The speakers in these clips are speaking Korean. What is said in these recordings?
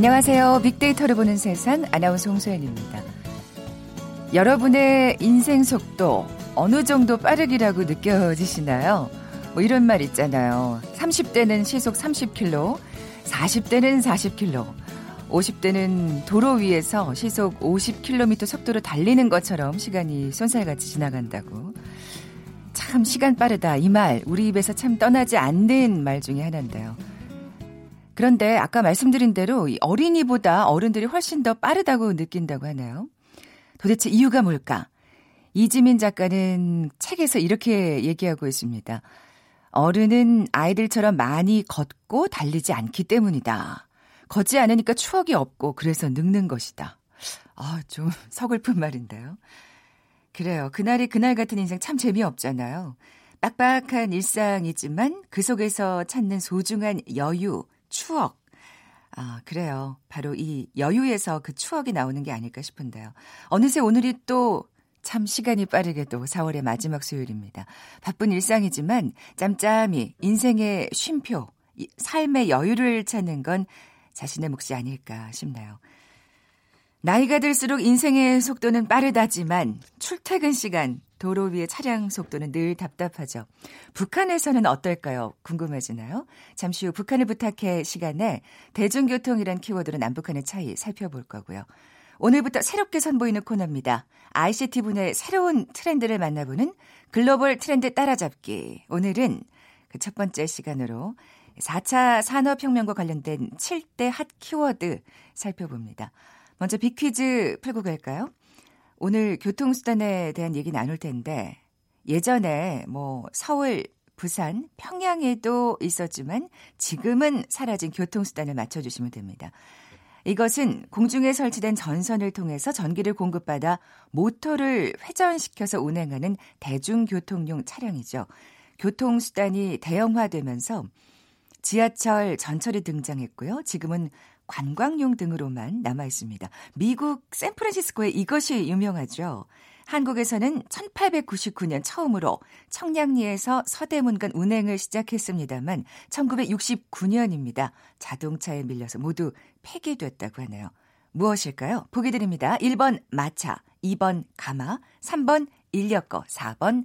안녕하세요. 빅데이터를 보는 세상 아나운서 홍소연입니다. 여러분의 인생 속도 어느 정도 빠르기라고 느껴지시나요? 뭐 이런 말 있잖아요. 30대는 시속 30km, 40대는 40km, 50대는 도로 위에서 시속 50km 속도로 달리는 것처럼 시간이 쏜살같이 지나간다고. 참 시간 빠르다. 이 말, 우리 입에서 참 떠나지 않는 말 중에 하나인데요. 그런데 아까 말씀드린 대로 어린이보다 어른들이 훨씬 더 빠르다고 느낀다고 하네요. 도대체 이유가 뭘까? 이지민 작가는 책에서 이렇게 얘기하고 있습니다. 어른은 아이들처럼 많이 걷고 달리지 않기 때문이다. 걷지 않으니까 추억이 없고 그래서 늙는 것이다. 아, 좀 서글픈 말인데요. 그래요. 그날이 그날 같은 인생 참 재미없잖아요. 빡빡한 일상이지만 그 속에서 찾는 소중한 여유, 추억. 아, 그래요. 바로 이 여유에서 그 추억이 나오는 게 아닐까 싶은데요. 어느새 오늘이 또 참 시간이 빠르게도 4월의 마지막 수요일입니다. 바쁜 일상이지만 짬짬이 인생의 쉼표, 삶의 여유를 찾는 건 자신의 몫이 아닐까 싶네요. 나이가 들수록 인생의 속도는 빠르다지만 출퇴근 시간 도로 위의 차량 속도는 늘 답답하죠. 북한에서는 어떨까요? 궁금해지나요? 잠시 후 북한을 부탁해 시간에 대중교통이란 키워드로 남북한의 차이 살펴볼 거고요. 오늘부터 새롭게 선보이는 코너입니다. ICT 분야의 새로운 트렌드를 만나보는 글로벌 트렌드 따라잡기. 오늘은 그 첫 번째 시간으로 4차 산업혁명과 관련된 7대 핫 키워드 살펴봅니다. 먼저 빅퀴즈 풀고 갈까요? 오늘 교통수단에 대한 얘기 나눌 텐데 예전에 뭐 서울, 부산, 평양에도 있었지만 지금은 사라진 교통수단을 맞춰주시면 됩니다. 이것은 공중에 설치된 전선을 통해서 전기를 공급받아 모터를 회전시켜서 운행하는 대중교통용 차량이죠. 교통수단이 대형화되면서 지하철, 전철이 등장했고요. 지금은 관광용 등으로만 남아 있습니다. 미국 샌프란시스코에 이것이 유명하죠. 한국에서는 1899년 처음으로 청량리에서 서대문간 운행을 시작했습니다만 1969년입니다. 자동차에 밀려서 모두 폐기됐다고 하네요. 무엇일까요? 보기 드립니다. 1번 마차, 2번 가마, 3번 인력거, 4번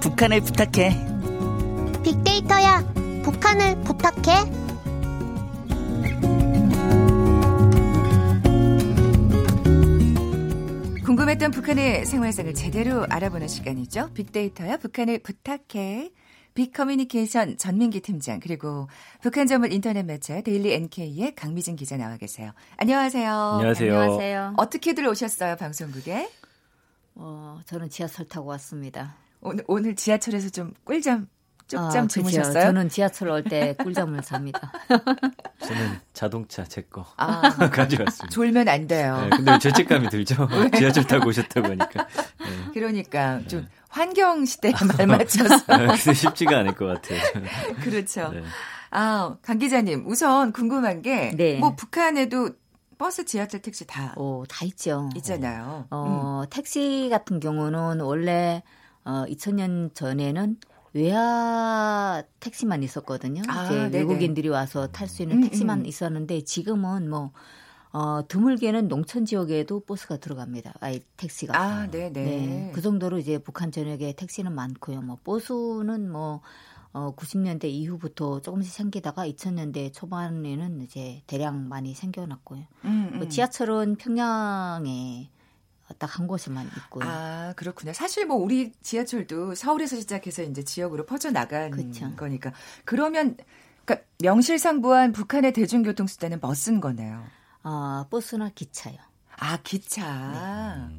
북한을 부탁해. 빅데이터야, 북한을 부탁해. 궁금했던 북한의 생활상을 제대로 알아보는 시간이죠. 빅데이터야, 북한을 부탁해. 빅커뮤니케이션 전민기 팀장 그리고 북한 전문 인터넷 매체 데일리 NK의 강미진 기자 나와 계세요. 안녕하세요. 안녕하세요. 안녕하세요. 어떻게들 오셨어요 방송국에? 어, 저는 지하철 타고 왔습니다. 오늘 오늘 지하철에서 좀 꿀잠 쪽잠 아, 주무셨어요? 그죠. 저는 지하철 올 때 꿀잠을 잡니다. 저는 자동차 제 거 아, 가져왔습니다. 졸면 안 돼요. 네, 근데 죄책감이 들죠. 지하철 타고 오셨다고 하니까. 네. 그러니까 좀 환경 시대에 말 맞춰서 네, 근데 쉽지가 않을 것 같아요. 그렇죠. 네. 아, 강 기자님, 우선 궁금한 게, 네. 뭐, 북한에도 버스, 지하철, 택시 다 오, 다 있죠. 있잖아요. 음. 어, 택시 같은 경우는 원래 어, 2000년 전에는 외화 택시만 있었거든요. 아, 이제 네네. 외국인들이 와서 탈 수 있는 음, 택시만 음. 있었는데 지금은 뭐 어, 드물게는 농촌 지역에도 버스가 들어갑니다. 아이 택시가. 아, 네네. 네, 그 정도로 이제 북한 전역에 택시는 많고요. 뭐 버스는 뭐 어, 90년대 이후부터 조금씩 생기다가 2000년대 초반에는 이제 대량 많이 생겨났고요. 음, 뭐 음. 지하철은 평양에 딱 한 곳에만 있고요. 아, 그렇군요. 사실 뭐 우리 지하철도 서울에서 시작해서 이제 지역으로 퍼져 나간 그쵸. 거니까. 그러면, 그러니까 명실상부한 북한의 대중교통 수단은 버스인 거네요. 아, 버스나 기차요. 아, 기차.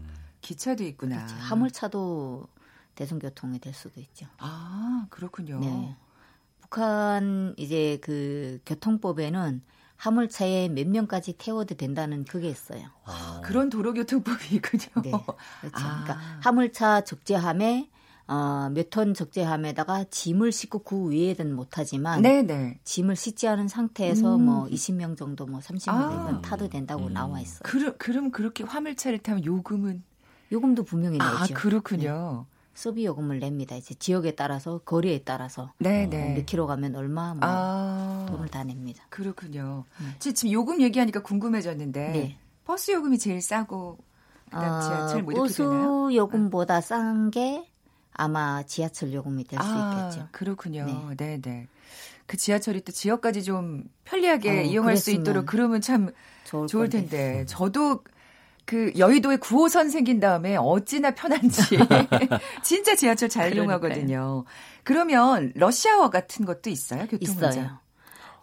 기차도 있구나. 그렇죠. 화물차도 대중교통이 될 수도 있죠. 아, 그렇군요. 네. 북한 이제 그 교통법에는 화물차에 몇 명까지 태워도 된다는 그게 있어요. 아, 그런 도로교통법이 있군요. 네, 그렇죠. 아. 그러니까 화물차 적재함에 어, 몇 톤 적재함에다가 짐을 싣고 그 위에는 못하지만 네네. 짐을 싣지 않은 상태에서 음. 뭐 20명 정도 뭐 30명 아. 정도 타도 된다고 음. 나와 있어요. 그럼 그럼 그렇게 화물차를 타면 요금은 요금도 분명히 아 내죠. 그렇군요. 소비 요금을 냅니다. 이제 지역에 따라서 거리에 따라서 네네. 몇 킬로 가면 얼마 뭐 아 돈을 다 냅니다. 그렇군요. 네. 지- 지금 요금 얘기하니까 궁금해졌는데 네. 버스 요금이 제일 싸고 그다음 지하철 뭐 이렇게 버스 되나요? 요금보다 싼게 아마 지하철 요금이 될수아 있겠죠. 그렇군요. 네. 네네. 그 지하철이 또 지역까지 좀 편리하게 어, 이용할 수 있도록 그러면 참 좋을, 좋을. 텐데 저도 그 여의도에 9호선 생긴 다음에 어찌나 편한지 진짜 지하철 잘 그러니까요. 이용하거든요. 그러면 러시아워 같은 것도 있어요? 있어요.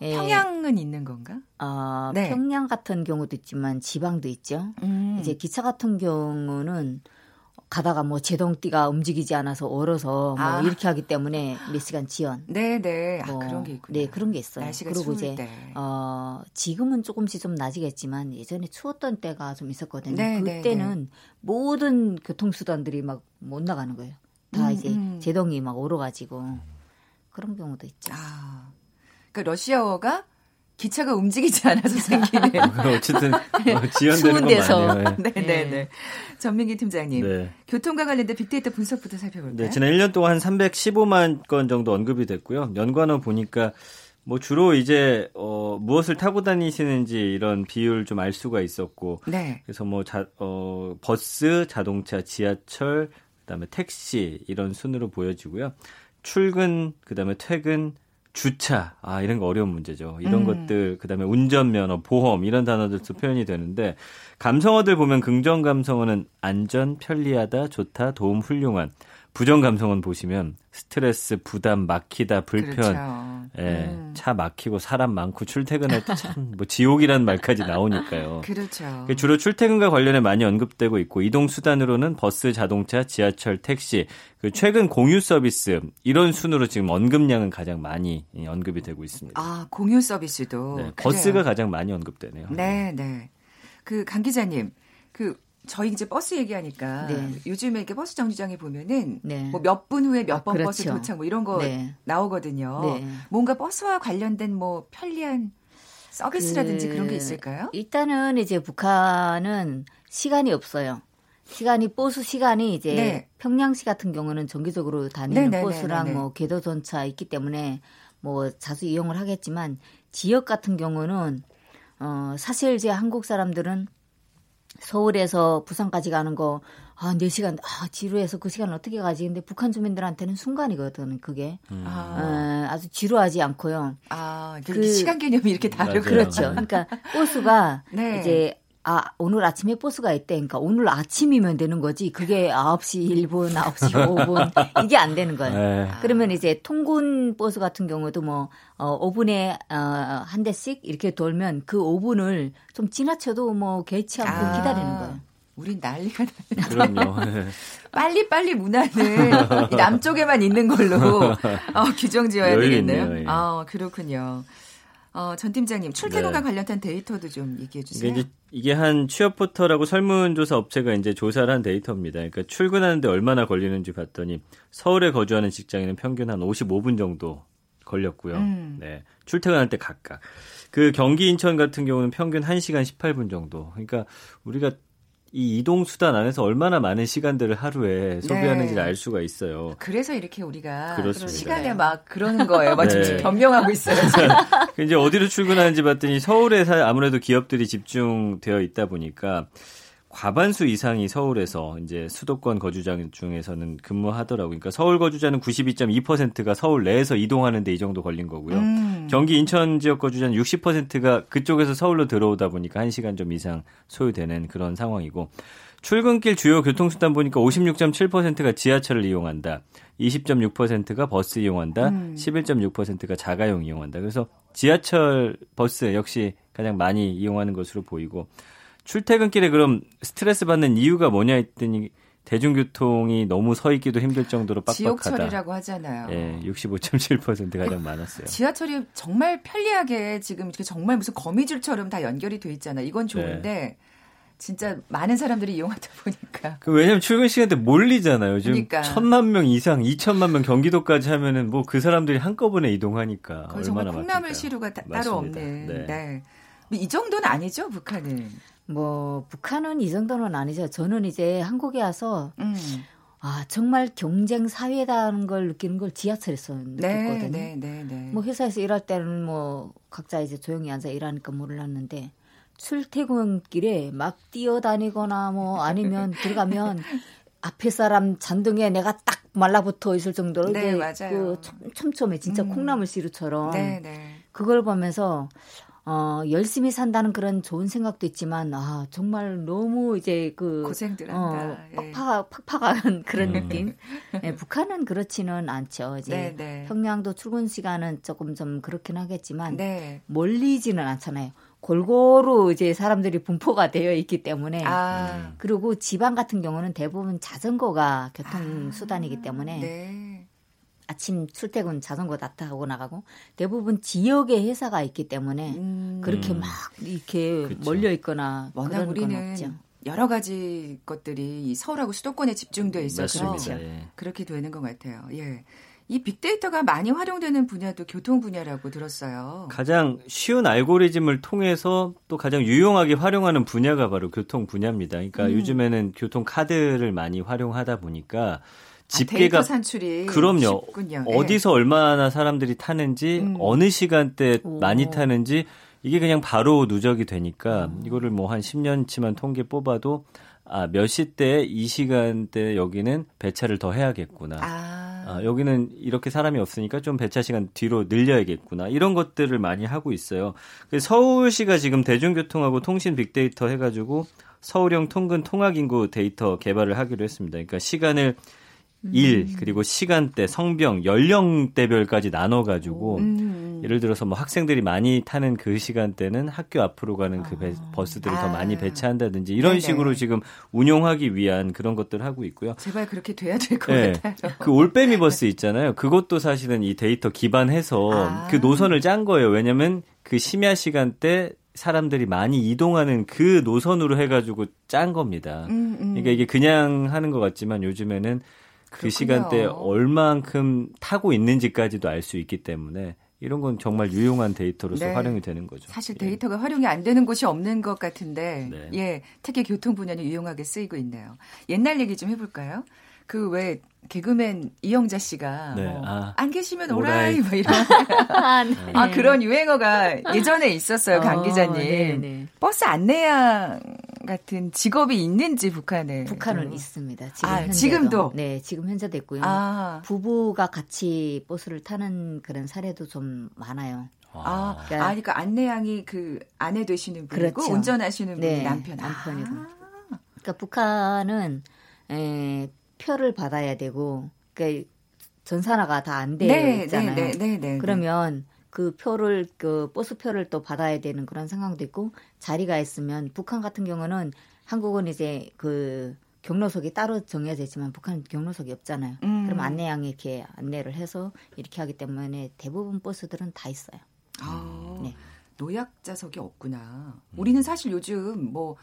예, 평양은 있는 건가? 어, 네. 평양 같은 경우도 있지만 지방도 있죠. 음. 이제 기차 같은 경우는 가다가 뭐 제동띠가 움직이지 않아서 얼어서 뭐 아. 이렇게 하기 때문에 몇 시간 지연. 네네. 아, 뭐, 그런 게 있군요. 네, 그런 게 있어요. 날씨가 그리고 이제 때. 어, 지금은 조금씩 좀 낮이겠지만 예전에 추웠던 때가 좀 있었거든요. 네, 네, 그때는 모든 교통 수단들이 막 못 나가는 거예요. 다 음, 이제 음. 제동이 막 얼어 가지고 그런 경우도 있죠. 아. 그러니까 러시아어가 기차가 움직이지 않아서 생기는 어쨌든 어, 지연되는 추운 건 데서. 맞네요. 네. 네네 네. 전민기 팀장님. 네. 교통과 관련된 빅데이터 분석부터 살펴볼까요? 네, 지난 1년 동안 한 315만 건 정도 언급이 됐고요. 연관어 보니까 뭐 주로 이제 어 무엇을 타고 다니시는지 이런 비율 좀 알 수가 있었고 네. 그래서 뭐 자, 어, 버스, 자동차, 지하철, 그다음에 택시 이런 순으로 보여지고요. 출근, 그다음에 퇴근, 주차, 아 이런 거 어려운 문제죠. 이런 음. 것들, 그다음에 운전면허, 보험 이런 단어들도 표현이 되는데 감성어들 보면 긍정 감성어는 안전, 편리하다, 좋다, 도움, 훌륭한. 부정 감성은 보시면 스트레스, 부담, 막히다, 불편, 그렇죠. 예, 음. 차 막히고 사람 많고 출퇴근할 때 참 뭐 지옥이라는 말까지 나오니까요. 그렇죠. 그게 주로 출퇴근과 관련해 많이 언급되고 있고 이동 수단으로는 버스, 자동차, 지하철, 택시, 그 최근 공유 서비스 이런 순으로 지금 언급량은 가장 많이 예, 언급이 되고 있습니다. 아, 공유 서비스도. 네. 버스가 가장 많이 언급되네요. 네, 네. 그 강 기자님, 그 저희 이제 버스 얘기하니까 네. 요즘에 이렇게 버스 정류장에 보면은 네. 뭐 몇 분 후에 몇 아, 번 버스 그렇죠. 도착 뭐 이런 거 네. 나오거든요. 네. 뭔가 버스와 관련된 뭐 편리한 서비스라든지 그- 그런 게 있을까요? 일단은 이제 북한은 시간이 없어요. 시간이 버스 시간이 이제 네. 평양시 같은 경우는 정기적으로 다니는 버스랑. 뭐 궤도 전차 있기 때문에 뭐 자주 이용을 하겠지만 지역 같은 경우는 어 사실 이제 한국 사람들은 서울에서 부산까지 가는 거 아, 4시간 아, 지루해서 그 시간 어떻게 가지? 근데 북한 주민들한테는 순간이거든, 그게. 아, 어, 아주 지루하지 않고요. 아, 그 그- 시간 개념이 이렇게 다르고. 그렇죠. 그러니까 버스가 네. 이제 아 오늘 아침에 버스가 있대. 그러니까 오늘 아침이면 되는 거지. 그게 9시 1분, 9시 5분 이게 안 되는 거예요. 네. 그러면 이제 통근 버스 같은 경우도 뭐 어, 5분에 어, 한 대씩 이렇게 돌면 그 5분을 좀 지나쳐도 뭐 개의치 않고 아, 기다리는 거예요. 우린 난리가 나. 그럼요. 네. 빨리 빨리 문화는 이 남쪽에만 있는 걸로 어, 규정 지어야 되겠네요. 있네요, 예. 아, 그렇군요. 어, 전 팀장님, 출퇴근과 네. 관련된 데이터도 좀 얘기해 주세요. 이게, 이제 이게 한 취업 포털하고 설문조사 업체가 이제 조사를 한 데이터입니다. 그러니까 출근하는데 얼마나 걸리는지 봤더니 서울에 거주하는 직장인은 평균 한 55분 정도 걸렸고요. 음. 네. 출퇴근할 때 각각. 그 경기 인천 같은 경우는 평균 1시간 18분 정도. 그러니까 우리가 이 이동 수단 안에서 얼마나 많은 시간들을 하루에 소비하는지를 알 수가 있어요. 그래서 이렇게 우리가 그렇습니다. 시간에 막 그러는 거예요. 막 네. 지금 변명하고 있어요. 이제 어디로 출근하는지 봤더니 서울에 사- 아무래도 기업들이 집중되어 있다 보니까 과반수 이상이 서울에서 이제 수도권 거주자 중에서는 근무하더라고요. 그러니까 서울 거주자는 92.2%가 서울 내에서 이동하는데 이 정도 걸린 거고요. 음. 경기 인천 지역 거주자는 60%가 그쪽에서 서울로 들어오다 보니까 1시간 좀 이상 소요되는 그런 상황이고 출근길 주요 교통수단 보니까 56.7%가 지하철을 이용한다. 20.6%가 버스 이용한다. 음. 11.6%가 자가용 이용한다. 그래서 지하철, 버스 역시 가장 많이 이용하는 것으로 보이고 출퇴근길에 그럼 스트레스 받는 이유가 뭐냐 했더니 대중교통이 너무 서 있기도 힘들 정도로 빡빡하다. 지옥철이라고 하잖아요. 예, 65.7% 가장 많았어요. 지하철이 정말 편리하게 지금 이렇게 정말 무슨 거미줄처럼 다 연결이 돼 있잖아. 이건 좋은데 네. 진짜 많은 사람들이 이용하다 보니까 그 왜냐면 출근 시간 때 몰리잖아요. 지금 그러니까. 천만 명 이상, 이천만 명 경기도까지 하면은 뭐 그 사람들이 한꺼번에 이동하니까 거의 정말 콩나물? 시루가 따, 맞습니다. 로 없는. 네. 네. 뭐이 정도는 아니죠, 북한은. 뭐 북한은 이 정도는 아니죠. 저는 이제 한국에 와서 음. 아 정말 경쟁 사회다는 걸 느끼는 걸 지하철에서 네, 느꼈거든요. 네, 네, 네. 뭐 회사에서 일할 때는 뭐 각자 이제 조용히 앉아 일하니까 몰랐는데 출퇴근길에 막 뛰어다니거나 뭐 아니면 들어가면 앞에 사람 잔등에 내가 딱 말라붙어 있을 정도로 네, 이제 맞아요. 그 촘- 촘촘해 진짜 음. 콩나물 시루처럼 네, 네. 그걸 보면서 어 열심히 산다는 그런 좋은 생각도 있지만 아 정말 너무 이제 그 고생들 어, 한다. 예. 팍팍, 팍팍한 그런 음. 느낌. 예, 북한은 그렇지는 않죠. 이제 네, 네. 평양도 출근 시간은 조금 좀 그렇긴 하겠지만 네. 멀리지는 않잖아요. 골고루 이제 사람들이 분포가 되어 있기 때문에 아. 그리고 지방 같은 경우는 대부분 자전거가 교통 아. 수단이기 때문에 네. 아침 출퇴근 자전거 다 타고 나가고 대부분 지역에 회사가 있기 때문에 음. 그렇게 음. 막 이렇게 그쵸. 몰려 있거나 워낙 그런 건 우리는 없죠. 여러 가지 것들이 이 서울하고 수도권에 집중돼 있어서 맞습니다. 예. 그렇게 되는 것 같아요. 예. 이 빅데이터가 많이 활용되는 분야도 교통 분야라고 들었어요. 가장 쉬운 알고리즘을 통해서 또 가장 유용하게 활용하는 분야가 바로 교통 분야입니다. 그러니까 음. 요즘에는 교통 카드를 많이 활용하다 보니까 집계가 산출이 그럼요. 쉽군요. 예. 어디서 얼마나 사람들이 타는지 음. 어느 시간대 오. 많이 타는지 이게 그냥 바로 누적이 되니까 음. 이거를 뭐 한 10년치만 통계 뽑아도 아, 몇 시대 이 시간대 여기는 배차를 더 해야겠구나. 아, 아, 여기는 이렇게 사람이 없으니까 좀 배차 시간 뒤로 늘려야겠구나. 이런 것들을 많이 하고 있어요. 그래서 서울시가 지금 대중교통하고 통신 빅데이터 해가지고 서울형 통근 통학 인구 데이터 개발을 하기로 했습니다. 그러니까 시간을 일 그리고 시간대, 성별, 연령대별까지 나눠가지고 음. 예를 들어서 뭐 학생들이 많이 타는 그 시간대는 학교 앞으로 가는 그 배- 버스들을 더 아. 많이 배차한다든지 이런 네네. 식으로 지금 운용하기 위한 그런 것들을 하고 있고요. 제발 그렇게 돼야 될 것 네. 같아요. 그 올빼미 버스 있잖아요. 그것도 사실은 이 데이터 기반해서 아. 그 노선을 짠 거예요. 왜냐면 그 심야 시간대 사람들이 많이 이동하는 그 노선으로 해가지고 짠 겁니다. 음, 음. 그러니까 이게 그냥 하는 것 같지만 요즘에는 그 그렇군요. 시간대에 얼만큼 타고 있는지까지도 알 수 있기 때문에 이런 건 정말 유용한 데이터로서 네. 활용이 되는 거죠. 사실 예. 데이터가 활용이 안 되는 곳이 없는 것 같은데, 네. 예, 특히 교통 분야는 유용하게 쓰이고 있네요. 옛날 얘기 좀 해볼까요? 그 왜 개그맨 이영자 씨가 네, 뭐, 아. 안 계시면 오라이. 오라이 뭐 이런 아, 네. 아 그런 유행어가 예전에 있었어요 강 어, 기자님. 네, 네. 버스 안내양 같은 직업이 있는지 북한에 북한은 좀. 있습니다. 지금 아, 현재도. 지금도? 네, 지금 현재 됐고요. 아, 부부가 같이 버스를 타는 그런 사례도 좀 많아요. 아, 그러니까- 아, 그러니까 안내양이 그 아내 되시는 분이고 그렇죠. 운전하시는 분이 네, 남편. 남편이고. 아, 그러니까 북한은 에, 표를 받아야 되고, 그러니까 전산화가 다 안 되어 네, 있잖아요. 네, 네, 네, 네. 그러면 그 표를 그 버스 표를 또 받아야 되는 그런 상황도 있고 자리가 있으면 북한 같은 경우는 한국은 이제 그 경로석이 따로 정해져 있지만 북한은 경로석이 없잖아요. 음. 그럼 안내양이 이렇게 안내를 해서 이렇게 하기 때문에 대부분 버스들은 다 있어요. 아, 네. 노약자석이 없구나. 우리는 사실 요즘 뭐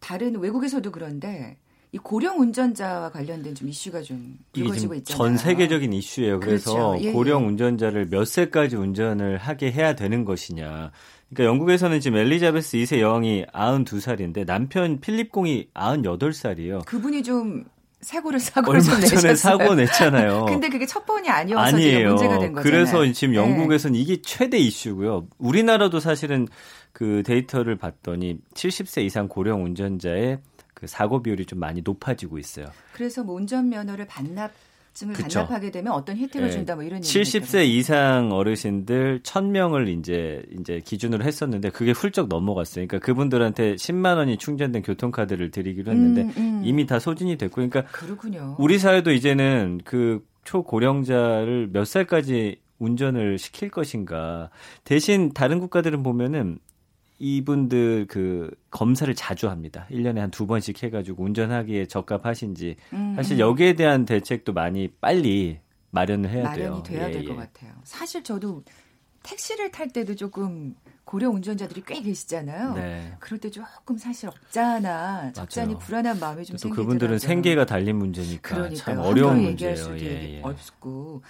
다른 외국에서도 그런데 이 고령 운전자와 관련된 좀 이슈가 좀 불거지고 있잖아요. 전 세계적인 이슈예요. 그래서 그렇죠. 예, 예. 고령 운전자를 몇 세까지 운전을 하게 해야 되는 것이냐. 그러니까 영국에서는 지금 엘리자베스 2세 여왕이 92살인데 남편 필립 공이 98살이에요. 그분이 좀 사고를 사고를 얼마 좀 전에. 사고 냈잖아요. 근데 그게 첫 번이 아니어서 아니에요. 문제가 된 거잖아요. 그래서 지금 네. 영국에서는 이게 최대 이슈고요. 우리나라도 사실은 그 데이터를 봤더니 70세 이상 고령 운전자의 그 사고 비율이 좀 많이 높아지고 있어요. 그래서 뭐 운전면허를 반납 증을 그쵸. 반납하게 되면 어떤 혜택을 예, 준다 뭐 이런 얘기 70세 이상 어르신들 1000명을 이제 이제 기준으로 했었는데 그게 훌쩍 넘어갔어요. 그러니까 그분들한테 10만 원이 충전된 교통카드를 드리기로 했는데 음, 음. 이미 다 소진이 됐고 그러니까 그렇군요. 우리 사회도 이제는 그 초고령자를 몇 살까지 운전을 시킬 것인가. 대신 다른 국가들은 보면은 이분들 그 검사를 자주 합니다. 1년에 한 두 번씩 해가지고 운전하기에 적합하신지 음, 사실 음. 여기에 대한 대책도 많이 빨리 마련을 해야 돼요. 마련이 돼야 예, 될것 예. 같아요. 사실 저도 택시를 탈 때도 조금 고령 운전자들이 꽤 계시잖아요. 네. 그럴 때 조금 사실 없잖아. 적잖이. 불안한 마음이 좀또 생기더라고요. 그분들은 생계가 달린 문제니까 그러니까요. 참 어려운 문제예요. 수도 예, 예. 없고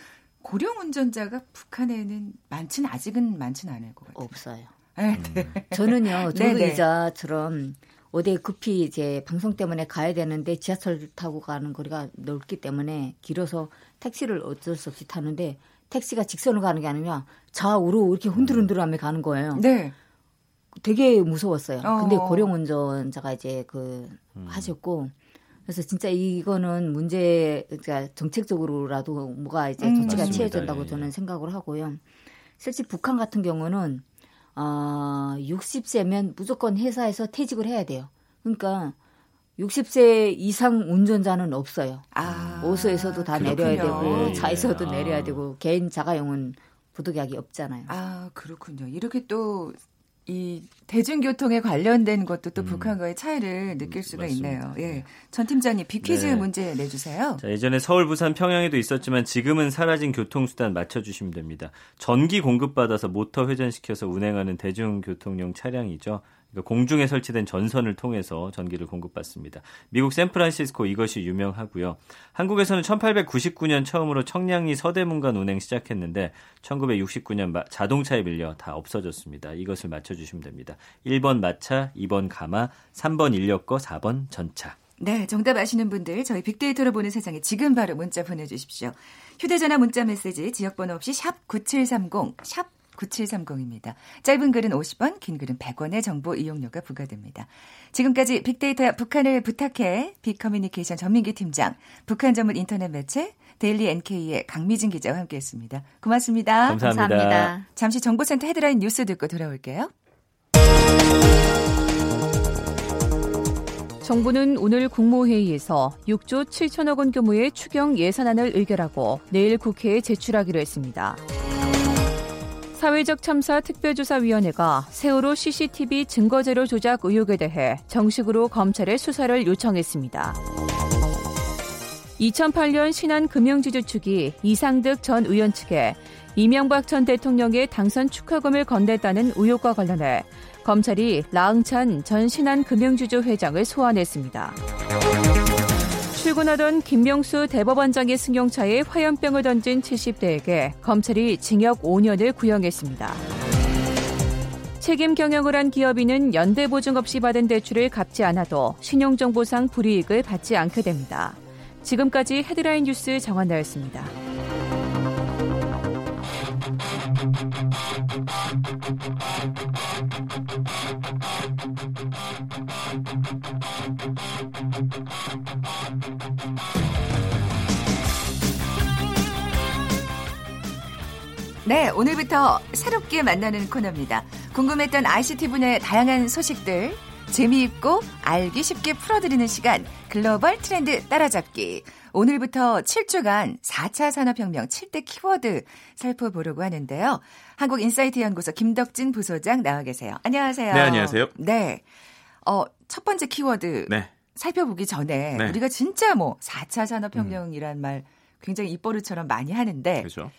고령 운전자가 북한에는 많지는 아직은 많지는 않을 것 같아요. 없어요. 네, 음. 네. 저는요, 네, 네. 기자처럼 어디 급히 이제 방송 때문에 가야 되는데 지하철 타고 가는 거리가 넓기 때문에 길어서 택시를 어쩔 수 없이 타는데 택시가 직선으로 가는 게 아니라 좌우로 이렇게 흔들흔들하며 가는 거예요. 네. 되게 무서웠어요. 어. 근데 고령 운전자가 이제 그 하셨고 그래서 진짜 이거는 문제 그러니까 정책적으로라도 뭐가 이제 음. 조치가 맞습니다. 취해진다고 예, 예. 저는 생각을 하고요. 실제 북한 같은 경우는 아 60세면 무조건 회사에서 퇴직을 해야 돼요. 그러니까 60세 이상 운전자는 없어요. 아. 오수에서도 다 그렇군요. 내려야 되고 예, 예. 차에서도 아. 내려야 되고 개인 자가용은 부득이하게 없잖아요. 아, 그렇군요. 이렇게 또 이 대중교통에 관련된 것도 또 음. 북한과의 차이를 느낄 수가 맞습니다. 있네요. 예. 전 팀장님 비퀴즈 네. 문제 내주세요. 자, 예전에 서울, 부산, 평양에도 있었지만 지금은 사라진 교통수단 맞춰주시면 됩니다. 전기 공급받아서 모터 회전시켜서 운행하는 대중교통용 차량이죠. 그러니까 공중에 설치된 전선을 통해서 전기를 공급받습니다. 미국 샌프란시스코 이것이 유명하고요. 한국에서는 1899년 처음으로 청량리 서대문간 운행 시작했는데 1969년 마- 자동차에 밀려 다 없어졌습니다. 이것을 맞춰주시면 됩니다. 1번 마차, 2번 가마, 3번 인력거, 4번 전차. 네, 정답 아시는 분들 저희 빅데이터로 보는 세상에 지금 바로 문자 보내주십시오. 휴대전화 문자 메시지 지역번호 없이 샵 9730, 샵 9730입니다. 짧은 글은 50원, 긴 글은 100원의 정보 이용료가 부과됩니다. 지금까지 빅데이터 북한을 부탁해 빅커뮤니케이션 전민기 팀장, 북한 전문 인터넷 매체 데일리 NK의 강미진 기자와 함께했습니다. 고맙습니다. 감사합니다. 잠시 정보센터 헤드라인 뉴스 듣고 돌아올게요. 정부는 오늘 국무회의에서 6조 7천억 원 규모의 추경 예산안을 의결하고 내일 국회에 제출하기로 했습니다. 사회적 참사 특별조사위원회가 세월호 CCTV 증거자료 조작 의혹에 대해 정식으로 검찰에 수사를 요청했습니다. 2008년 신한 금융지주 측이 이상득 전 의원 측에 이명박 전 대통령의 당선 축하금을 건넸다는 의혹과 관련해 검찰이 라응찬 전 신한 금융지주 회장을 소환했습니다. 출근하던 김명수 대법원장의 승용차에 화염병을 던진 70대에게 검찰이 징역 5년을 구형했습니다. 책임 경영을 한 기업인은 연대 보증 없이 받은 대출을 갚지 않아도 신용정보상 불이익을 받지 않게 됩니다. 지금까지 헤드라인 뉴스 정한나였습니다. 네, 오늘부터 새롭게 만나는 코너입니다. 궁금했던 ICT 분야의 다양한 소식들 재미있고 알기 쉽게 풀어드리는 시간 글로벌 트렌드 따라잡기. 오늘부터 7주간 4차 산업혁명 7대 키워드 살펴보려고 하는데요. 한국인사이트 연구소 김덕진 부소장 나와 계세요. 안녕하세요. 네, 안녕하세요. 네. 어, 첫 번째 키워드 네. 살펴보기 전에 네. 우리가 진짜 뭐 4차 산업혁명이란 말 굉장히 입버릇처럼 많이 하는데 그렇죠.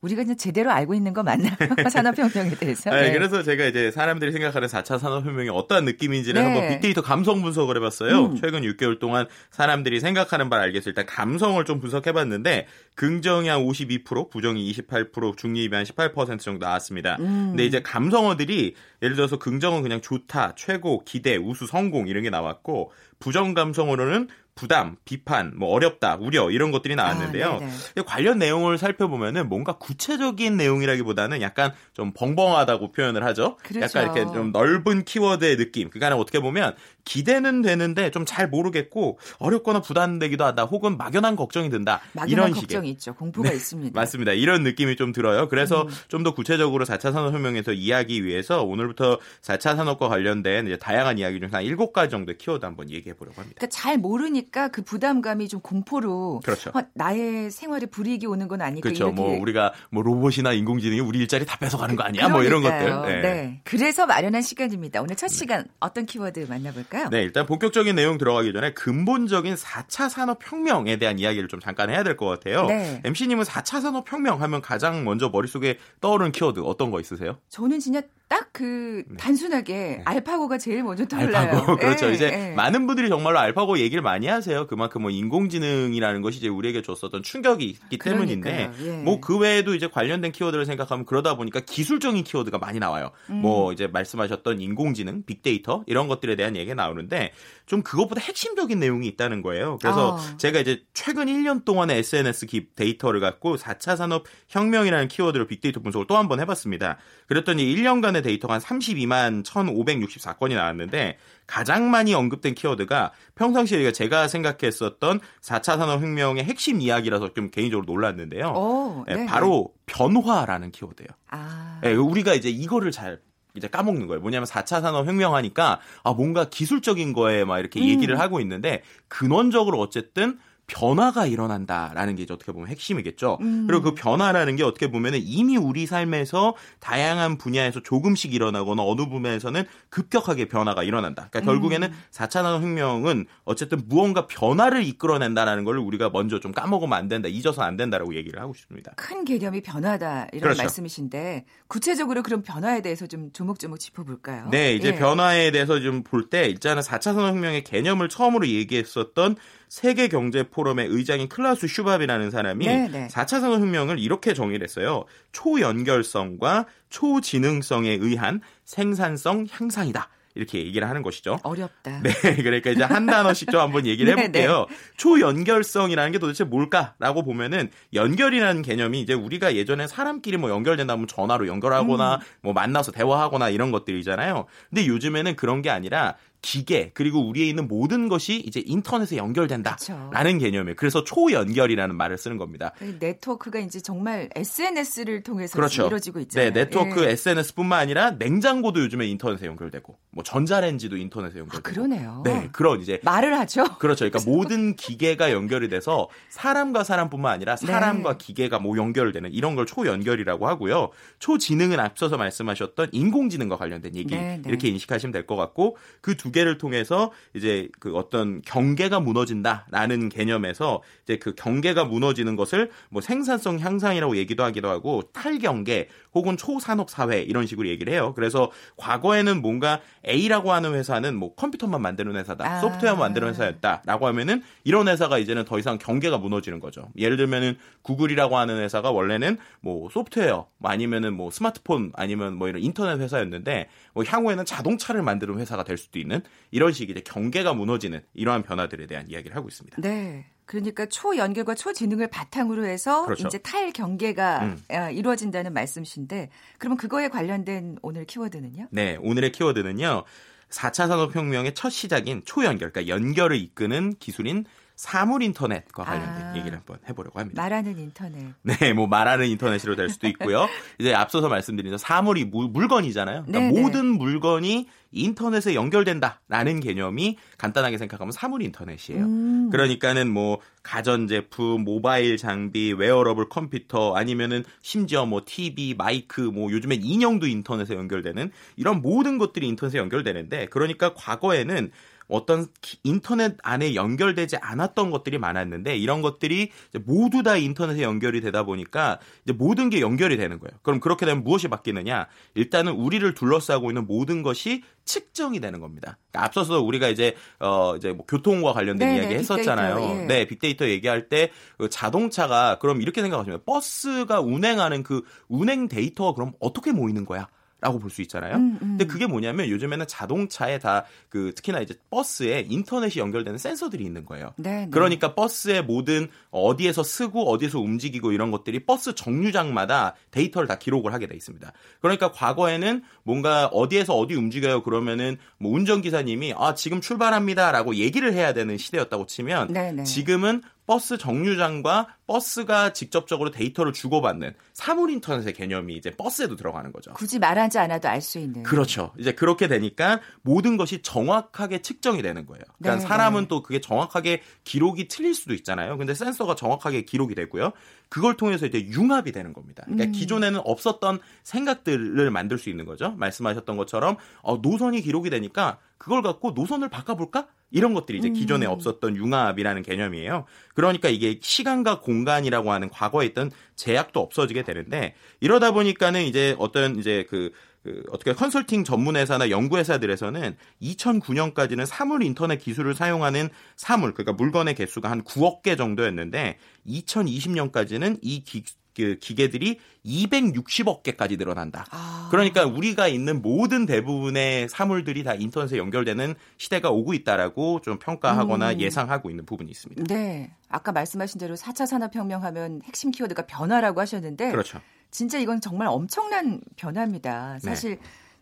우리가 이제 제대로 알고 있는 거 맞나요? 산업혁명에 대해서. 네, 그래서 제가 이제 사람들이 생각하는 4차 산업혁명이 어떠한 느낌인지를 네. 한번 빅데이터 감성 분석을 해봤어요. 음. 최근 6개월 동안 사람들이 생각하는 바를 알겠어 일단 감성을 좀 분석해봤는데 긍정이 한 52%, 부정이 28%, 중립이 한 18% 정도 나왔습니다. 음. 근데 이제 감성어들이 예를 들어서 긍정은 그냥 좋다, 최고, 기대, 우수, 성공 이런 게 나왔고 부정 감성어로는 부담, 비판, 뭐 어렵다, 우려 이런 것들이 나왔는데요. 아, 네네. 근데 관련 내용을 살펴보면은 뭔가 구체적인 내용이라기보다는 약간 좀 벙벙하다고 표현을 하죠. 그렇죠. 약간 이렇게 좀 넓은 키워드의 느낌. 그러니까 어떻게 보면 기대는 되는데 좀 잘 모르겠고 어렵거나 부담되기도 하다. 혹은 막연한 걱정이 든다. 막연한 이런 걱정이 식의. 있죠. 공포가 있습니다. 맞습니다. 이런 느낌이 좀 들어요. 그래서 음. 좀더 구체적으로 4차 산업 혁명에서 이야기 위해서 오늘부터 4차 산업과 관련된 다양한 이야기 중에 한 7가지 정도의 키워드 한번 얘기해 보려고 합니다. 그러니까 잘 모르니까 하니까 그 부담감이 좀 공포로 그렇죠. 어, 나의 생활에 불이익이 오는 건 아닐까 그렇죠. 이렇게 뭐 우리가 뭐 로봇이나 인공지능이 우리 일자리 다 뺏어가는 거 아니야? 뭐 이런 그러니까요. 것들. 네. 그래서 마련한 시간입니다. 오늘 첫 시간 어떤 키워드 만나볼까요? 네, 일단 본격적인 내용 들어가기 전에 근본적인 4차 산업혁명에 대한 이야기를 좀 잠깐 해야 될 것 같아요. 네. MC님은 4차 산업혁명 하면 가장 먼저 머릿속에 떠오르는 키워드 어떤 거 있으세요? 저는 진짜 딱그 단순하게 알파고가 제일 먼저 떠올라요. 네. 알파고. 그렇죠. 예, 이제 예. 많은 분들이 정말로 알파고 얘기를 많이 하세요. 그만큼 뭐 인공지능이라는 것이 이제 우리에게 줬었던 충격이 있기 때문인데. 예. 뭐그 외에도 이제 관련된 키워드를 생각하면 그러다 보니까 기술적인 키워드가 많이 나와요. 음. 뭐 이제 말씀하셨던 인공지능, 빅데이터 이런 것들에 대한 얘기가 나오는데 좀 그것보다 핵심적인 내용이 있다는 거예요. 그래서 아. 제가 이제 최근 1년 동안의 SNS 기 데이터를 갖고 4차 산업 혁명이라는 키워드로 빅데이터 분석을 또 한 번 해봤습니다. 그랬더니 1년간의 데이터가 한 32만 1,564건이 나왔는데 가장 많이 언급된 키워드가 평상시에 제가 생각했었던 4차 산업혁명의 핵심 이야기라서 좀 개인적으로 놀랐는데요. 오, 예, 네, 바로 변화라는 키워드예요. 아. 예, 우리가 이제 이거를 잘 이제 까먹는 거예요. 뭐냐면 4차 산업 혁명 하니까 아 뭔가 기술적인 거에 막 이렇게 얘기를 하고 있는데 근원적으로 어쨌든 변화가 일어난다라는 게 이제 어떻게 보면 핵심이겠죠. 그리고 그 변화라는 게 어떻게 보면은 이미 우리 삶에서 다양한 분야에서 조금씩 일어나거나 어느 부분에서는 급격하게 변화가 일어난다. 그러니까 결국에는 4차 산업혁명은 어쨌든 무언가 변화를 이끌어낸다라는 걸 우리가 먼저 좀 까먹으면 안 된다, 잊어서 안 된다라고 얘기를 하고 싶습니다. 큰 개념이 변화다 이런 그렇죠. 말씀이신데 구체적으로 그럼 변화에 대해서 좀 조목조목 짚어볼까요? 네, 이제 예. 변화에 대해서 좀 볼 때 일단은 4차 산업혁명의 개념을 처음으로 얘기했었던 세계 경제 포럼의 의장인 클라우스 슈밥이라는 사람이 네, 네. 4차 산업혁명을 이렇게 정의를 했어요. 초연결성과 초지능성에 의한 생산성 향상이다. 이렇게 얘기를 하는 것이죠. 어렵다. 네, 그러니까 이제 한 단어씩 좀 한번 얘기를 네, 해볼게요. 초연결성이라는 게 도대체 뭘까라고 보면은 연결이라는 개념이 이제 우리가 예전에 사람끼리 뭐 연결된다면 전화로 연결하거나 음. 뭐 만나서 대화하거나 이런 것들이잖아요. 근데 요즘에는 그런 게 아니라 기계 그리고 우리에 있는 모든 것이 이제 인터넷에 연결된다라는 개념이에요. 그래서 초연결이라는 말을 쓰는 겁니다. 그 네트워크가 이제 정말 SNS를 통해서 그렇죠. 이루어지고 있잖아요. 네, 네트워크 예. SNS뿐만 아니라 냉장고도 요즘에 인터넷에 연결되고, 뭐 전자레인지도 인터넷에 연결되고. 아, 그러네요. 네, 그런 이제 말을 하죠. 그렇죠. 그러니까 모든 기계가 연결이 돼서 사람과 사람뿐만 아니라 사람과 네. 기계가 뭐 연결되는 이런 걸 초연결이라고 하고요. 초지능은 앞서서 말씀하셨던 인공지능과 관련된 얘기 네, 네. 이렇게 인식하시면 될 것 같고 그두 개를 통해서 이제 그 어떤 경계가 무너진다라는 개념에서 이제 그 경계가 무너지는 것을 뭐 생산성 향상이라고 얘기도 하기도 하고 탈경계 혹은 초산업 사회 이런 식으로 얘기를 해요. 그래서 과거에는 뭔가 A라고 하는 회사는 뭐 컴퓨터만 만드는 회사다, 아. 소프트웨어 만드는 회사였다라고 하면은 이런 회사가 이제는 더 이상 경계가 무너지는 거죠. 예를 들면은 구글이라고 하는 회사가 원래는 뭐 소프트웨어 뭐 아니면은 뭐 스마트폰 아니면 뭐 이런 인터넷 회사였는데 뭐 향후에는 자동차를 만드는 회사가 될 수도 있는 이런 식의 이제 경계가 무너지는 이러한 변화들에 대한 이야기를 하고 있습니다. 네. 그러니까 초연결과 초지능을 바탕으로 해서 그렇죠. 이제 탈경계가 음. 아, 이루어진다는 말씀이신데 그러면 그거에 관련된 오늘 키워드는요? 네, 오늘의 키워드는요. 4차 산업혁명의 첫 시작인 초연결, 그러니까 연결을 이끄는 기술인 사물 인터넷과 관련된 아. 얘기를 한번 해보려고 합니다. 말하는 인터넷. 네, 뭐 말하는 인터넷으로 될 수도 있고요. 이제 앞서서 말씀드린 사물이 무- 물건이잖아요. 그러니까 네네. 모든 물건이 인터넷에 연결된다라는 개념이 간단하게 생각하면 사물 인터넷이에요. 음. 그러니까는 뭐 가전제품, 모바일 장비, 웨어러블 컴퓨터 아니면은 심지어 뭐 TV, 마이크, 뭐 요즘엔 인형도 인터넷에 연결되는 이런 모든 것들이 인터넷에 연결되는데 그러니까 과거에는 어떤 기- 인터넷 안에 연결되지 않았던 것들이 많았는데 이런 것들이 모두 다 인터넷에 연결이 되다 보니까 이제 모든 게 연결이 되는 거예요. 그럼 그렇게 되면 무엇이 바뀌느냐? 일단은 우리를 둘러싸고 있는 모든 것이 측정이 되는 겁니다. 그러니까 앞서서 우리가 이제 어 이제 뭐 교통과 관련된 네네, 이야기 했었잖아요. 빅데이터, 예. 네, 빅데이터 얘기할 때 그 자동차가 그럼 이렇게 생각하시면 버스가 운행하는 그 운행 데이터가 그럼 어떻게 모이는 거야? 라고 볼 수 있잖아요. 음, 음. 근데 그게 뭐냐면 요즘에는 자동차에 다 그 특히나 이제 버스에 인터넷이 연결되는 센서들이 있는 거예요. 네, 네. 그러니까 버스의 모든 어디에서 쓰고 어디에서 움직이고 이런 것들이 버스 정류장마다 데이터를 다 기록을 하게 돼 있습니다. 그러니까 과거에는 뭔가 어디에서 어디 움직여요 그러면은 뭐 운전기사님이 아 지금 출발합니다라고 얘기를 해야 되는 시대였다고 치면 네, 네. 지금은 버스 정류장과 버스가 직접적으로 데이터를 주고받는 사물 인터넷의 개념이 이제 버스에도 들어가는 거죠. 굳이 말하지 않아도 알 수 있는. 그렇죠. 이제 그렇게 되니까 모든 것이 정확하게 측정이 되는 거예요. 그러니까 네, 사람은 네. 또 그게 정확하게 기록이 틀릴 수도 있잖아요. 근데 센서가 정확하게 기록이 되고요. 그걸 통해서 이제 융합이 되는 겁니다. 그러니까 음. 기존에는 없었던 생각들을 만들 수 있는 거죠. 말씀하셨던 것처럼 어, 노선이 기록이 되니까 그걸 갖고 노선을 바꿔볼까? 이런 것들이 이제 기존에 음. 없었던 융합이라는 개념이에요. 그러니까 이게 시간과 공간이라고 하는 과거에 있던 제약도 없어지게 되는데 이러다 보니까는 이제 어떤 이제 그, 그 어떻게 컨설팅 전문 회사나 연구 회사들에서는 2009년까지는 사물 인터넷 기술을 사용하는 사물 그러니까 물건의 개수가 한 9억 개 정도였는데 2020년까지는 이 기, 그 기계들이 260억 개까지 늘어난다. 아. 그러니까 우리가 있는 모든 대부분의 사물들이 다 인터넷에 연결되는 시대가 오고 있다라고 좀 평가하거나 음. 예상하고 있는 부분이 있습니다. 네. 아까 말씀하신 대로 4차 산업혁명 하면 핵심 키워드가 변화라고 하셨는데 그렇죠. 진짜 이건 정말 엄청난 변화입니다. 네. 사실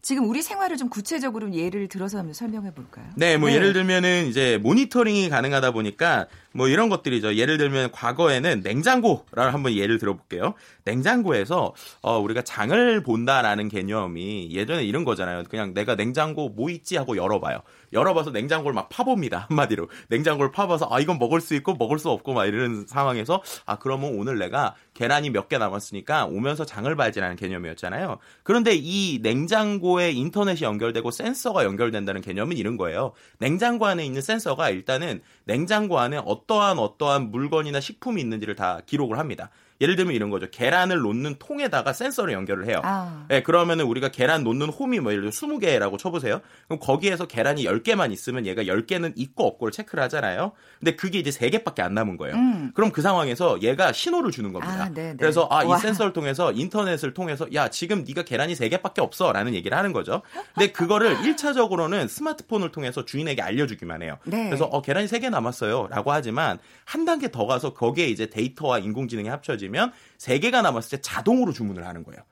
지금 우리 생활을 좀 구체적으로 예를 들어서 한번 설명해 볼까요? 네, 뭐 예를 들면은 이제 모니터링이 가능하다 보니까 뭐 이런 것들이죠. 예를 들면 과거에는 냉장고를 한번 예를 들어볼게요. 냉장고에서 어 우리가 장을 본다라는 개념이 예전에 이런 거잖아요. 그냥 내가 냉장고 뭐 있지 하고 열어봐요. 열어봐서 냉장고를 막 파봅니다. 한마디로 냉장고를 파봐서 아 이건 먹을 수 있고 먹을 수 없고 막 이런 상황에서 아 그러면 오늘 내가 계란이 몇 개 남았으니까 오면서 장을 봐야지라는 개념이었잖아요. 그런데 이 냉장고에 인터넷이 연결되고 센서가 연결된다는 개념은 이런 거예요. 냉장고 안에 있는 센서가 일단은 냉장고 안에 어떠한 어떠한 물건이나 식품이 있는지를 다 기록을 합니다. 예를 들면 이런 거죠. 계란을 놓는 통에다가 센서를 연결을 해요. 아. 네, 그러면은 우리가 계란 놓는 홈이 뭐 예를 들어 20개라고 쳐보세요. 그럼 거기에서 계란이 10개만 있으면 얘가 10개는 있고 없고를 체크를 하잖아요. 근데 그게 이제 3개밖에 안 남은 거예요. 음. 그럼 그 상황에서 얘가 신호를 주는 겁니다. 아. 그래서 아, 이 와. 센서를 통해서 인터넷을 통해서 야, 지금 네가 계란이 3개밖에 없어라는 얘기를 하는 거죠. 근데 그거를 1차적으로는 스마트폰을 통해서 주인에게 알려주기만 해요. 네. 그래서 어, 계란이 3개 남았어요라고 하지만 한 단계 더 가서 거기에 이제 데이터와 인공지능이 합쳐 지면 3개가 남았을 때 자동으로 주문을 하는 거예요.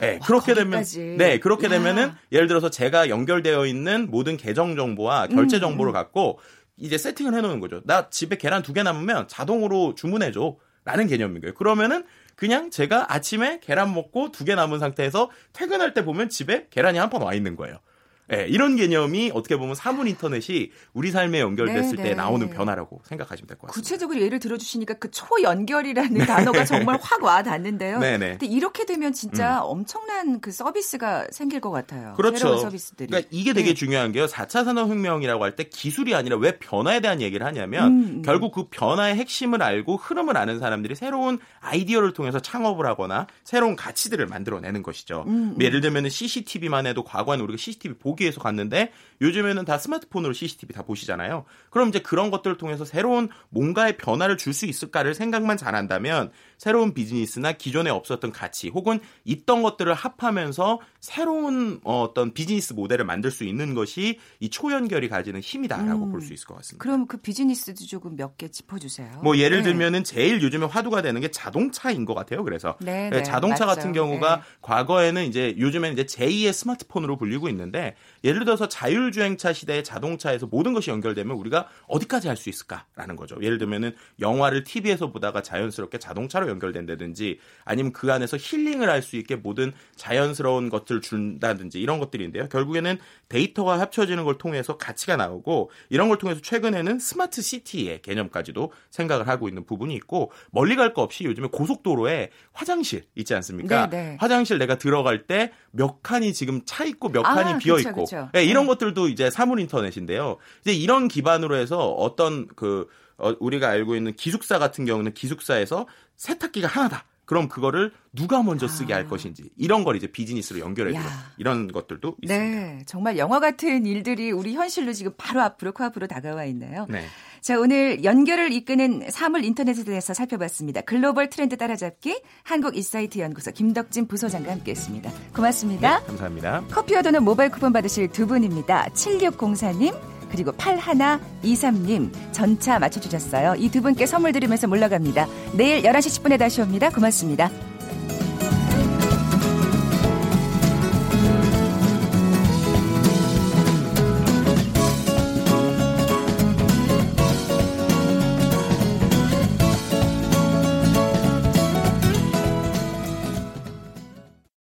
네, 그렇게 거기까지. 되면 네, 그렇게 야. 되면은 예를 들어서 제가 연결되어 있는 모든 계정 정보와 결제 음, 정보를 갖고 이제 세팅을 해 놓는 거죠. 나 집에 계란 두 개 남으면 자동으로 주문해 줘. 라는 개념인 거예요. 그러면은 그냥 제가 아침에 계란 먹고 두 개 남은 상태에서 퇴근할 때 보면 집에 계란이 한 판 와 있는 거예요. 예, 이런 개념이 어떻게 보면 사물 인터넷이 우리 삶에 연결됐을 네, 때 네. 나오는 변화라고 생각하시면 될 것 같습니다. 구체적으로 예를 들어주시니까 그 초연결이라는 단어가 정말 확 와닿는데요. 네 네. 근데 이렇게 되면 진짜 엄청난 그 서비스가 생길 것 같아요. 그렇죠. 서비스들이. 그러니까 이게 되게 네. 중요한 게요. 4차 산업혁명이라고 할 때 기술이 아니라 왜 변화에 대한 얘기를 하냐면 음, 음. 결국 그 변화의 핵심을 알고 흐름을 아는 사람들이 새로운 아이디어를 통해서 창업을 하거나 새로운 가치들을 만들어내는 것이죠. 음, 음. 예를 들면 CCTV만 해도 과거에는 우리가 CCTV 보기 위해서 갔는데 요즘에는 다 스마트폰으로 CCTV 다 보시잖아요. 그럼 이제 그런 것들을 통해서 새로운 뭔가의 변화를 줄 수 있을까를 생각만 잘한다면 새로운 비즈니스나 기존에 없었던 가치 혹은 있던 것들을 합하면서 새로운 어, 어떤 비즈니스 모델을 만들 수 있는 것이 이 초연결이 가지는 힘이다라고 음. 볼수 있을 것 같습니다. 그럼 그 비즈니스도 조금 몇 개 짚어주세요. 뭐 예를 네. 들면은 제일 요즘에 화두가 되는 게 자동차인 것 같아요. 그래서 네, 네, 네, 자동차 맞죠. 같은 경우가 네. 과거에는 이제 요즘에는 이제 제2의 스마트폰으로 불리고 있는데 예를 들어서 자율주행차 시대의 자동차에서 모든 것이 연결되면 우리가 어디까지 할 수 있을까라는 거죠. 예를 들면은 영화를 TV에서 보다가 자연스럽게 자동차로 연결된다든지 아니면 그 안에서 힐링을 할 수 있게 모든 자연스러운 것들을 준다든지 이런 것들인데요. 결국에는 데이터가 합쳐지는 걸 통해서 가치가 나오고 이런 걸 통해서 최근에는 스마트 시티의 개념까지도 생각을 하고 있는 부분이 있고 멀리 갈 거 없이 요즘에 고속도로에 화장실 있지 않습니까? 네, 네. 화장실 내가 들어갈 때 몇 칸이 지금 차 있고 몇 아, 칸이 비어 그쵸, 있고 그쵸. 네, 이런 네. 것들도 이제 사물 인터넷인데요. 이제 이런 기반으로 해서 어떤 그 어, 우리가 알고 있는 기숙사 같은 경우는 기숙사에서 세탁기가 하나다. 그럼 그거를 누가 먼저 쓰게 할 아. 것인지 이런 걸 이제 비즈니스로 연결해주고 야. 이런 것들도 있습니다. 네, 정말 영화 같은 일들이 우리 현실로 지금 바로 앞으로 코앞으로 다가와 있네요. 네. 자, 오늘 연결을 이끄는 사물 인터넷에 대해서 살펴봤습니다. 글로벌 트렌드 따라잡기 한국 인사이트 연구소 김덕진 부소장과 함께했습니다. 고맙습니다. 네, 감사합니다. 커피와 도넛 모바일 쿠폰 받으실 두 분입니다. 7604님 그리고 8123님 전차 맞춰주셨어요. 이 두 분께 선물 드리면서 물러갑니다. 내일 11시 10분에 다시 옵니다. 고맙습니다.